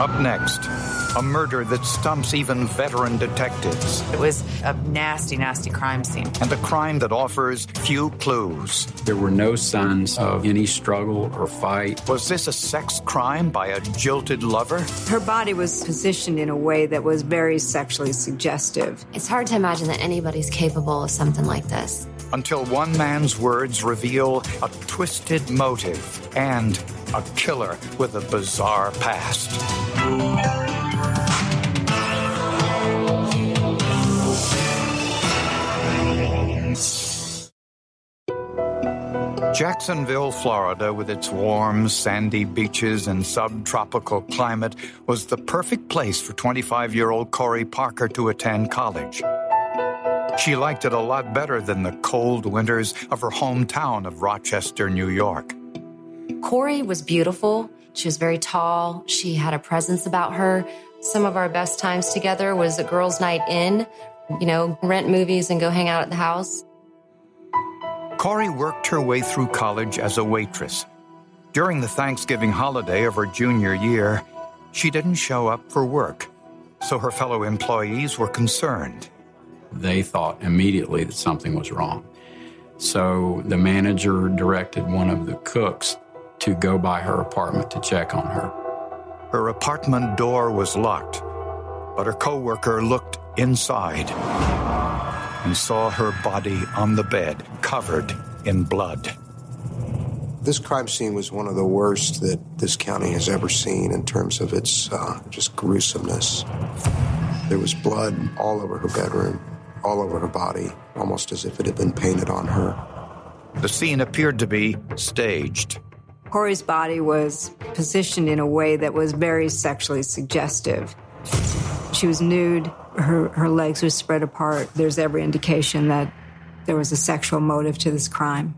Up next, a murder that stumps even veteran detectives. It was a nasty, nasty crime scene. And a crime that offers few clues. There were no signs of any struggle or fight. Was this a sex crime by a jilted lover? Her body was positioned in a way that was very sexually suggestive. It's hard to imagine that anybody's capable of something like this. Until one man's words reveal a twisted motive and a killer with a bizarre past. Jacksonville, Florida, with its warm, sandy beaches and subtropical climate, was the perfect place for 25 year old Corey Parker to attend college. She liked it a lot better than the cold winters of her hometown of Rochester, New York. Corey was beautiful. She was very tall. She had a presence about her. Some of our best times together was a girls' night in, you know, rent movies and go hang out at the house. Corey worked her way through college as a waitress. During the Thanksgiving holiday of her junior year, she didn't show up for work, so her fellow employees were concerned. They thought immediately that something was wrong. So the manager directed one of the cooks to go by her apartment to check on her. Her apartment door was locked, but her coworker looked inside and saw her body on the bed, covered in blood. This crime scene was one of the worst that this county has ever seen in terms of its uh, just gruesomeness. There was blood all over her bedroom, all over her body, almost as if it had been painted on her. The scene appeared to be staged. Corey's body was positioned in a way that was very sexually suggestive. She was nude, her, her legs were spread apart. There's every indication that there was a sexual motive to this crime.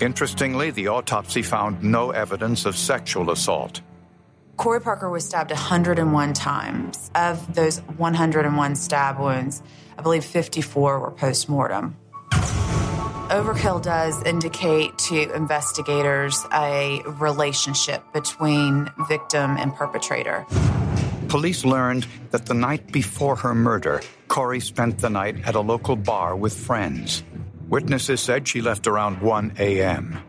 Interestingly, the autopsy found no evidence of sexual assault. Corey Parker was stabbed 101 times. Of those 101 stab wounds, I believe 54 were post mortem. Overkill does indicate to investigators a relationship between victim and perpetrator. Police learned that the night before her murder, Corey spent the night at a local bar with friends. Witnesses said she left around 1 a.m.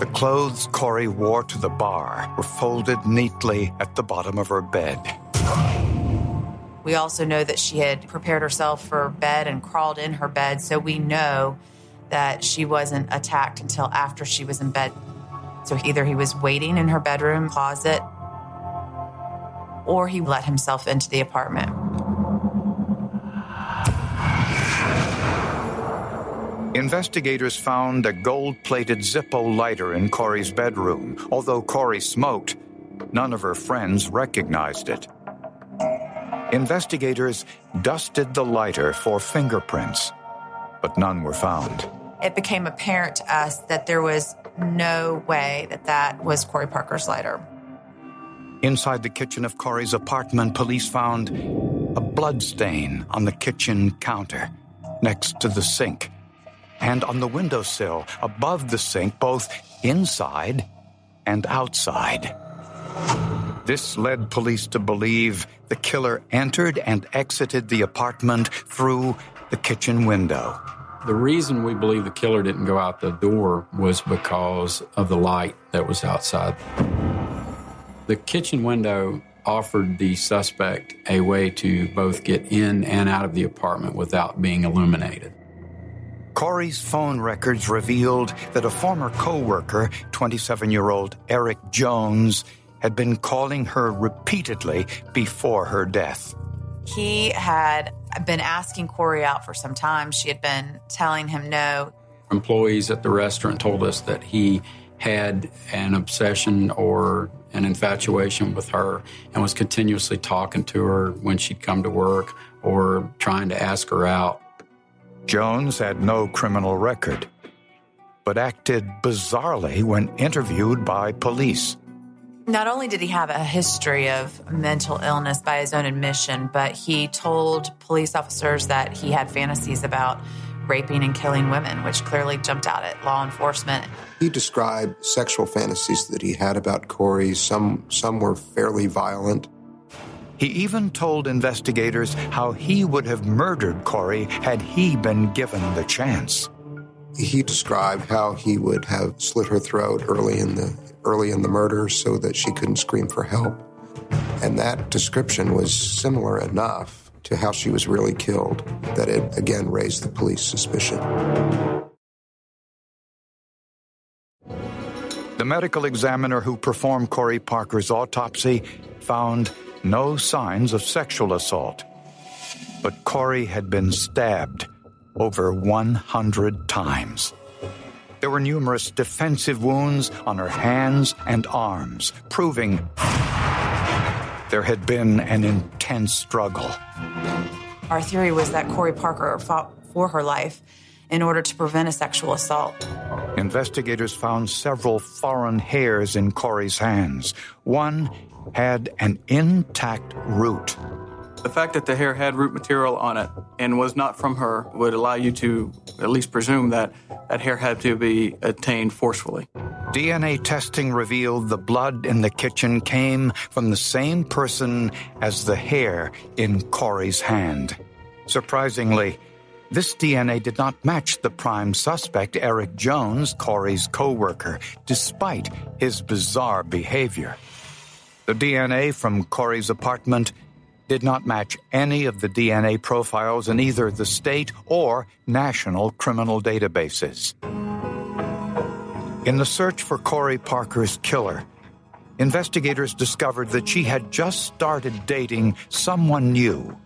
The clothes Corey wore to the bar were folded neatly at the bottom of her bed. We also know that she had prepared herself for bed and crawled in her bed, so we know that she wasn't attacked until after she was in bed. So either he was waiting in her bedroom closet or he let himself into the apartment. Investigators found a gold plated Zippo lighter in Corey's bedroom. Although Corey smoked, none of her friends recognized it. Investigators dusted the lighter for fingerprints, but none were found. It became apparent to us that there was no way that that was Corey Parker's lighter. Inside the kitchen of Corey's apartment, police found a blood stain on the kitchen counter next to the sink and on the windowsill above the sink, both inside and outside. This led police to believe the killer entered and exited the apartment through the kitchen window. The reason we believe the killer didn't go out the door was because of the light that was outside. The kitchen window offered the suspect a way to both get in and out of the apartment without being illuminated. Corey's phone records revealed that a former co-worker, 27-year-old Eric Jones, had been calling her repeatedly before her death. He had been asking Corey out for some time. She had been telling him no. Employees at the restaurant told us that he had an obsession or an infatuation with her and was continuously talking to her when she'd come to work or trying to ask her out. Jones had no criminal record, but acted bizarrely when interviewed by police. Not only did he have a history of mental illness by his own admission, but he told police officers that he had fantasies about raping and killing women, which clearly jumped out at law enforcement. He described sexual fantasies that he had about Corey. Some, some were fairly violent. He even told investigators how he would have murdered Corey had he been given the chance. He described how he would have slit her throat early in the early in the murder so that she couldn't scream for help. And that description was similar enough to how she was really killed that it again raised the police suspicion. The medical examiner who performed Corey Parker's autopsy found no signs of sexual assault. But Corey had been stabbed over 100 times. There were numerous defensive wounds on her hands and arms, proving there had been an intense struggle. Our theory was that Corey Parker fought for her life in order to prevent a sexual assault. Investigators found several foreign hairs in Corey's hands. One had an intact root. The fact that the hair had root material on it and was not from her would allow you to at least presume that that hair had to be obtained forcefully. DNA testing revealed the blood in the kitchen came from the same person as the hair in Corey's hand. Surprisingly, this DNA did not match the prime suspect, Eric Jones, Corey's co worker, despite his bizarre behavior. The DNA from Corey's apartment did not match any of the DNA profiles in either the state or national criminal databases. In the search for Corey Parker's killer, investigators discovered that she had just started dating someone new.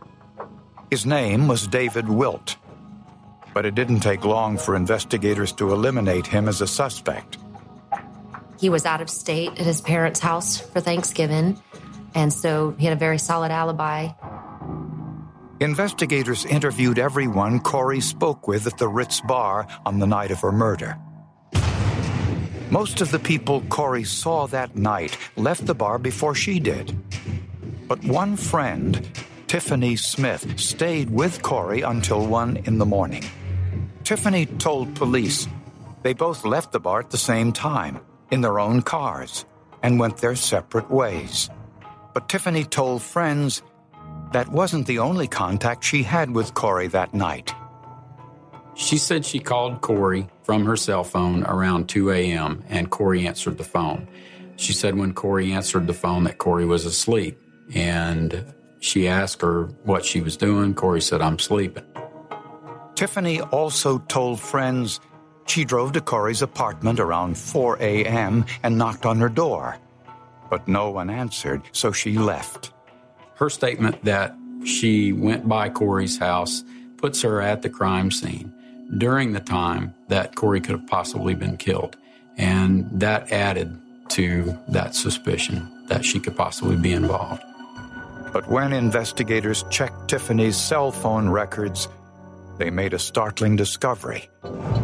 His name was David Wilt, but it didn't take long for investigators to eliminate him as a suspect. He was out of state at his parents' house for Thanksgiving, and so he had a very solid alibi. Investigators interviewed everyone Corey spoke with at the Ritz bar on the night of her murder. Most of the people Corey saw that night left the bar before she did. But one friend, Tiffany Smith, stayed with Corey until 1 in the morning. Tiffany told police they both left the bar at the same time, in their own cars, and went their separate ways. But Tiffany told friends that wasn't the only contact she had with Corey that night. She said she called Corey from her cell phone around 2 a.m. and Corey answered the phone. She said when Corey answered the phone that Corey was asleep and she asked her what she was doing. Corey said, I'm sleeping. Tiffany also told friends she drove to Corey's apartment around 4 a.m. and knocked on her door. But no one answered, so she left. Her statement that she went by Corey's house puts her at the crime scene during the time that Corey could have possibly been killed. And that added to that suspicion that she could possibly be involved. But when investigators checked Tiffany's cell phone records, they made a startling discovery.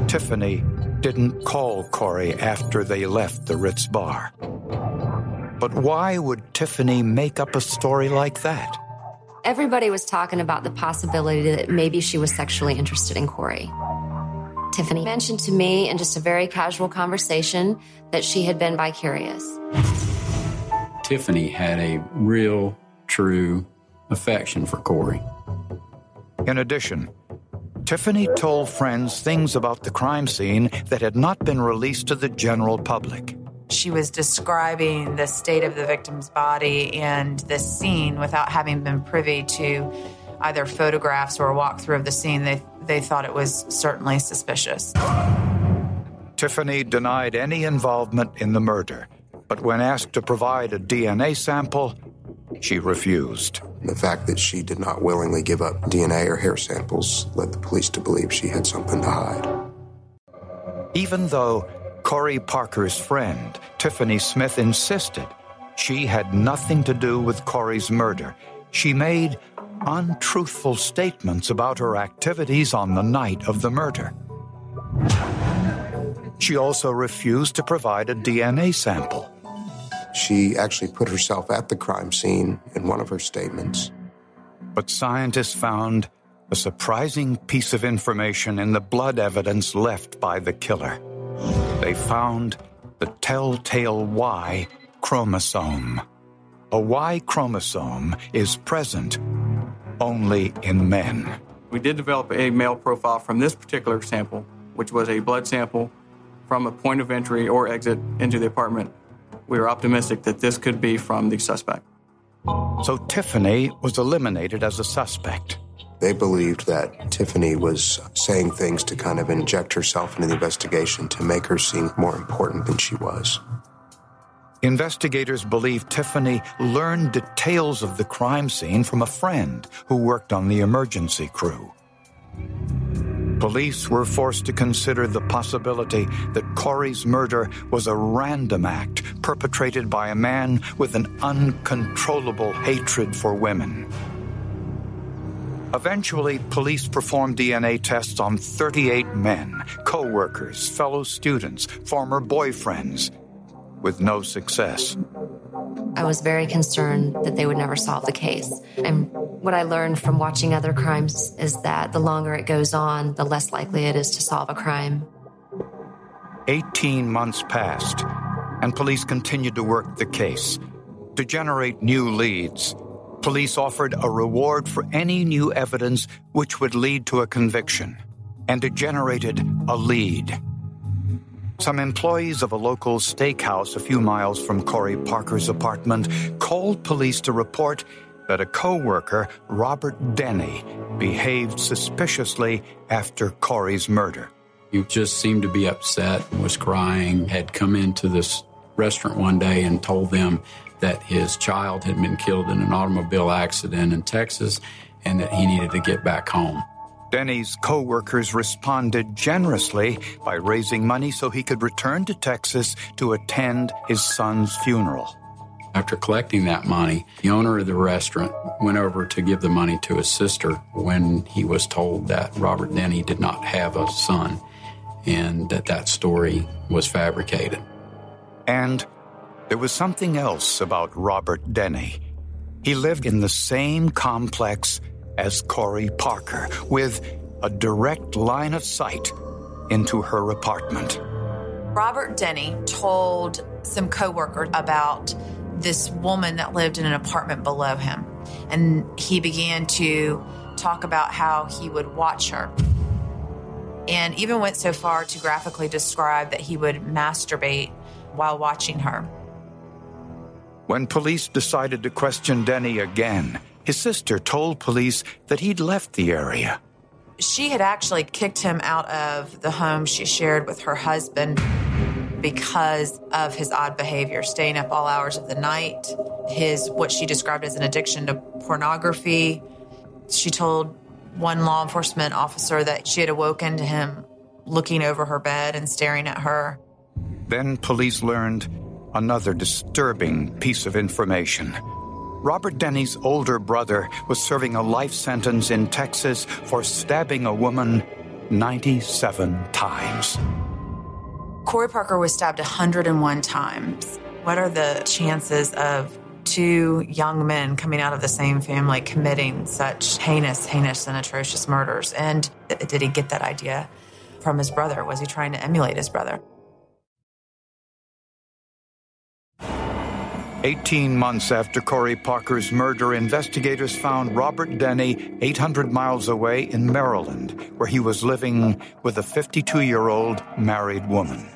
Tiffany didn't call Corey after they left the Ritz bar. But why would Tiffany make up a story like that? Everybody was talking about the possibility that maybe she was sexually interested in Corey. Tiffany mentioned to me in just a very casual conversation that she had been vicarious. Tiffany had a real, true affection for Corey. In addition, Tiffany told friends things about the crime scene that had not been released to the general public. She was describing the state of the victim's body and the scene without having been privy to either photographs or a walkthrough of the scene. They, they thought it was certainly suspicious. Tiffany denied any involvement in the murder, but when asked to provide a DNA sample, she refused. The fact that she did not willingly give up DNA or hair samples led the police to believe she had something to hide. Even though Corey Parker's friend, Tiffany Smith, insisted she had nothing to do with Corey's murder, she made untruthful statements about her activities on the night of the murder. She also refused to provide a DNA sample. She actually put herself at the crime scene in one of her statements. But scientists found a surprising piece of information in the blood evidence left by the killer. They found the telltale Y chromosome. A Y chromosome is present only in men. We did develop a male profile from this particular sample, which was a blood sample from a point of entry or exit into the apartment we were optimistic that this could be from the suspect. So Tiffany was eliminated as a suspect. They believed that Tiffany was saying things to kind of inject herself into the investigation to make her seem more important than she was. Investigators believe Tiffany learned details of the crime scene from a friend who worked on the emergency crew. Police were forced to consider the possibility that Corey's murder was a random act perpetrated by a man with an uncontrollable hatred for women. Eventually, police performed DNA tests on 38 men, co workers, fellow students, former boyfriends, with no success. I was very concerned that they would never solve the case. And what I learned from watching other crimes is that the longer it goes on, the less likely it is to solve a crime. 18 months passed, and police continued to work the case. To generate new leads, police offered a reward for any new evidence which would lead to a conviction, and it generated a lead. Some employees of a local steakhouse a few miles from Corey Parker's apartment called police to report that a co-worker, Robert Denny, behaved suspiciously after Corey's murder. He just seemed to be upset, and was crying, had come into this restaurant one day and told them that his child had been killed in an automobile accident in Texas and that he needed to get back home. Denny's co workers responded generously by raising money so he could return to Texas to attend his son's funeral. After collecting that money, the owner of the restaurant went over to give the money to his sister when he was told that Robert Denny did not have a son and that that story was fabricated. And there was something else about Robert Denny. He lived in the same complex as Corey Parker, with a direct line of sight into her apartment. Robert Denny told some coworkers about this woman that lived in an apartment below him. And he began to talk about how he would watch her. And even went so far to graphically describe that he would masturbate while watching her. When police decided to question Denny again, his sister told police that he'd left the area. She had actually kicked him out of the home she shared with her husband because of his odd behavior, staying up all hours of the night, his what she described as an addiction to pornography. She told one law enforcement officer that she had awoken to him looking over her bed and staring at her. Then police learned another disturbing piece of information. Robert Denny's older brother was serving a life sentence in Texas for stabbing a woman 97 times. Corey Parker was stabbed 101 times. What are the chances of two young men coming out of the same family committing such heinous, heinous, and atrocious murders? And did he get that idea from his brother? Was he trying to emulate his brother? 18 months after Corey Parker's murder, investigators found Robert Denny 800 miles away in Maryland, where he was living with a 52 year old married woman.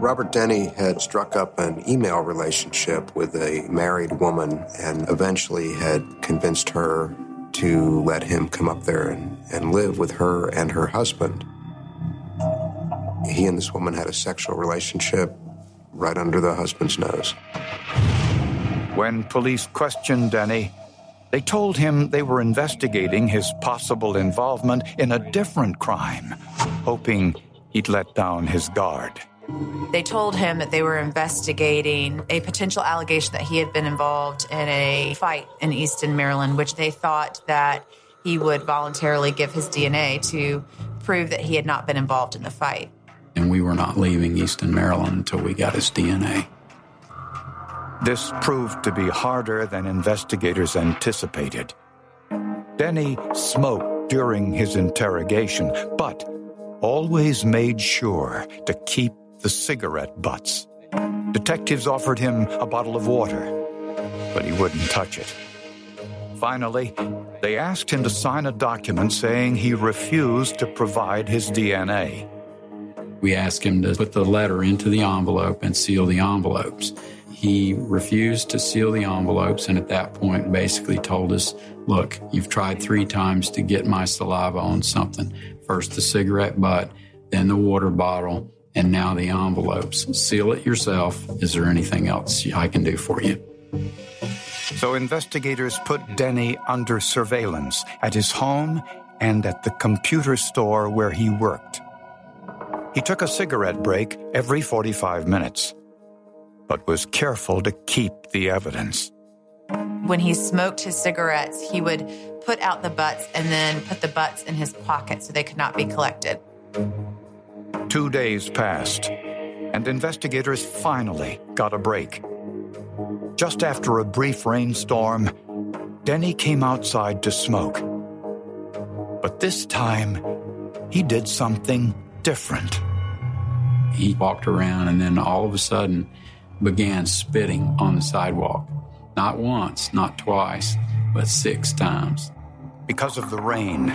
Robert Denny had struck up an email relationship with a married woman and eventually had convinced her to let him come up there and, and live with her and her husband. He and this woman had a sexual relationship right under the husband's nose. When police questioned Denny, they told him they were investigating his possible involvement in a different crime, hoping he'd let down his guard. They told him that they were investigating a potential allegation that he had been involved in a fight in Easton, Maryland, which they thought that he would voluntarily give his DNA to prove that he had not been involved in the fight. And we were not leaving Easton, Maryland until we got his DNA. This proved to be harder than investigators anticipated. Denny smoked during his interrogation, but always made sure to keep the cigarette butts. Detectives offered him a bottle of water, but he wouldn't touch it. Finally, they asked him to sign a document saying he refused to provide his DNA. We asked him to put the letter into the envelope and seal the envelopes. He refused to seal the envelopes and at that point basically told us, Look, you've tried three times to get my saliva on something. First the cigarette butt, then the water bottle, and now the envelopes. Seal it yourself. Is there anything else I can do for you? So investigators put Denny under surveillance at his home and at the computer store where he worked. He took a cigarette break every 45 minutes, but was careful to keep the evidence. When he smoked his cigarettes, he would put out the butts and then put the butts in his pocket so they could not be collected. Two days passed, and investigators finally got a break. Just after a brief rainstorm, Denny came outside to smoke. But this time, he did something different. He walked around and then all of a sudden began spitting on the sidewalk. Not once, not twice, but six times. Because of the rain,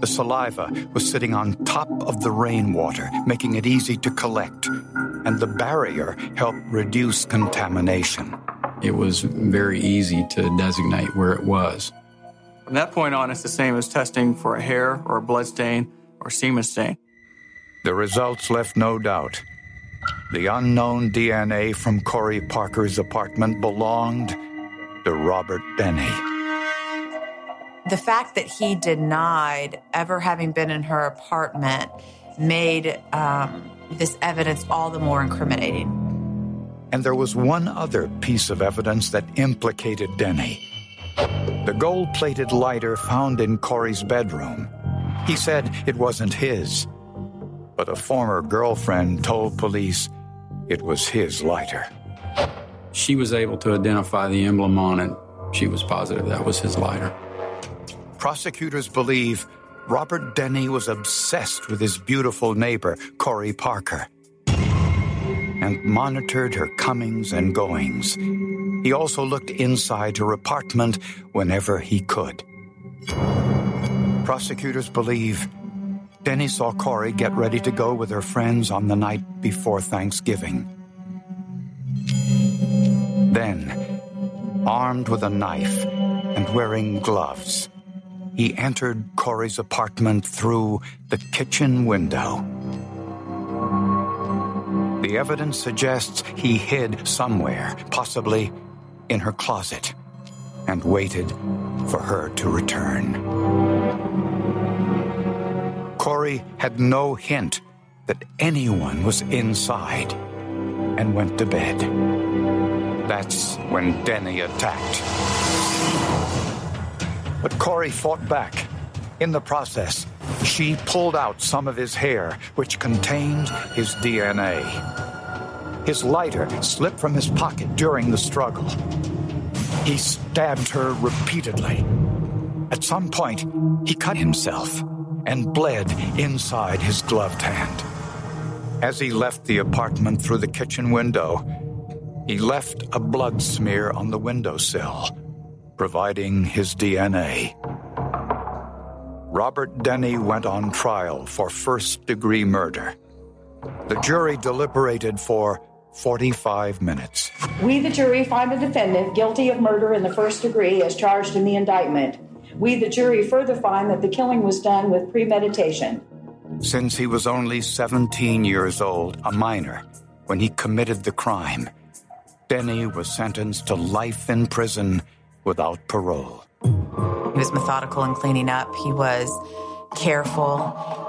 the saliva was sitting on top of the rainwater, making it easy to collect, and the barrier helped reduce contamination. It was very easy to designate where it was. From that point on, it's the same as testing for a hair or a blood stain or semen stain. The results left no doubt. The unknown DNA from Corey Parker's apartment belonged to Robert Denny. The fact that he denied ever having been in her apartment made um, this evidence all the more incriminating. And there was one other piece of evidence that implicated Denny. The gold plated lighter found in Corey's bedroom. He said it wasn't his, but a former girlfriend told police it was his lighter. She was able to identify the emblem on it. She was positive that was his lighter. Prosecutors believe Robert Denny was obsessed with his beautiful neighbor, Corey Parker, and monitored her comings and goings. He also looked inside her apartment whenever he could. Prosecutors believe Denny saw Corey get ready to go with her friends on the night before Thanksgiving. Then, armed with a knife and wearing gloves, he entered Corey's apartment through the kitchen window. The evidence suggests he hid somewhere, possibly in her closet, and waited for her to return. Corey had no hint that anyone was inside and went to bed. That's when Denny attacked. But Corey fought back. In the process, she pulled out some of his hair, which contained his DNA. His lighter slipped from his pocket during the struggle. He stabbed her repeatedly. At some point, he cut himself and bled inside his gloved hand. As he left the apartment through the kitchen window, He left a blood smear on the windowsill, providing his DNA. Robert Denny went on trial for first degree murder. The jury deliberated for 45 minutes. We, the jury, find the defendant guilty of murder in the first degree as charged in the indictment. We, the jury, further find that the killing was done with premeditation. Since he was only 17 years old, a minor, when he committed the crime, Denny was sentenced to life in prison without parole. He was methodical in cleaning up. He was careful,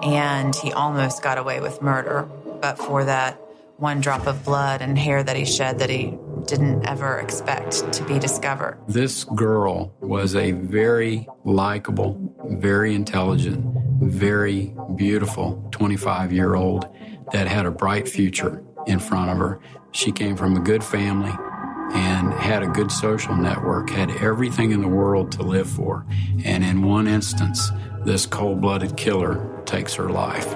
and he almost got away with murder. But for that one drop of blood and hair that he shed that he didn't ever expect to be discovered. This girl was a very likable, very intelligent, very beautiful 25 year old that had a bright future in front of her. She came from a good family and had a good social network, had everything in the world to live for. And in one instance, this cold blooded killer takes her life.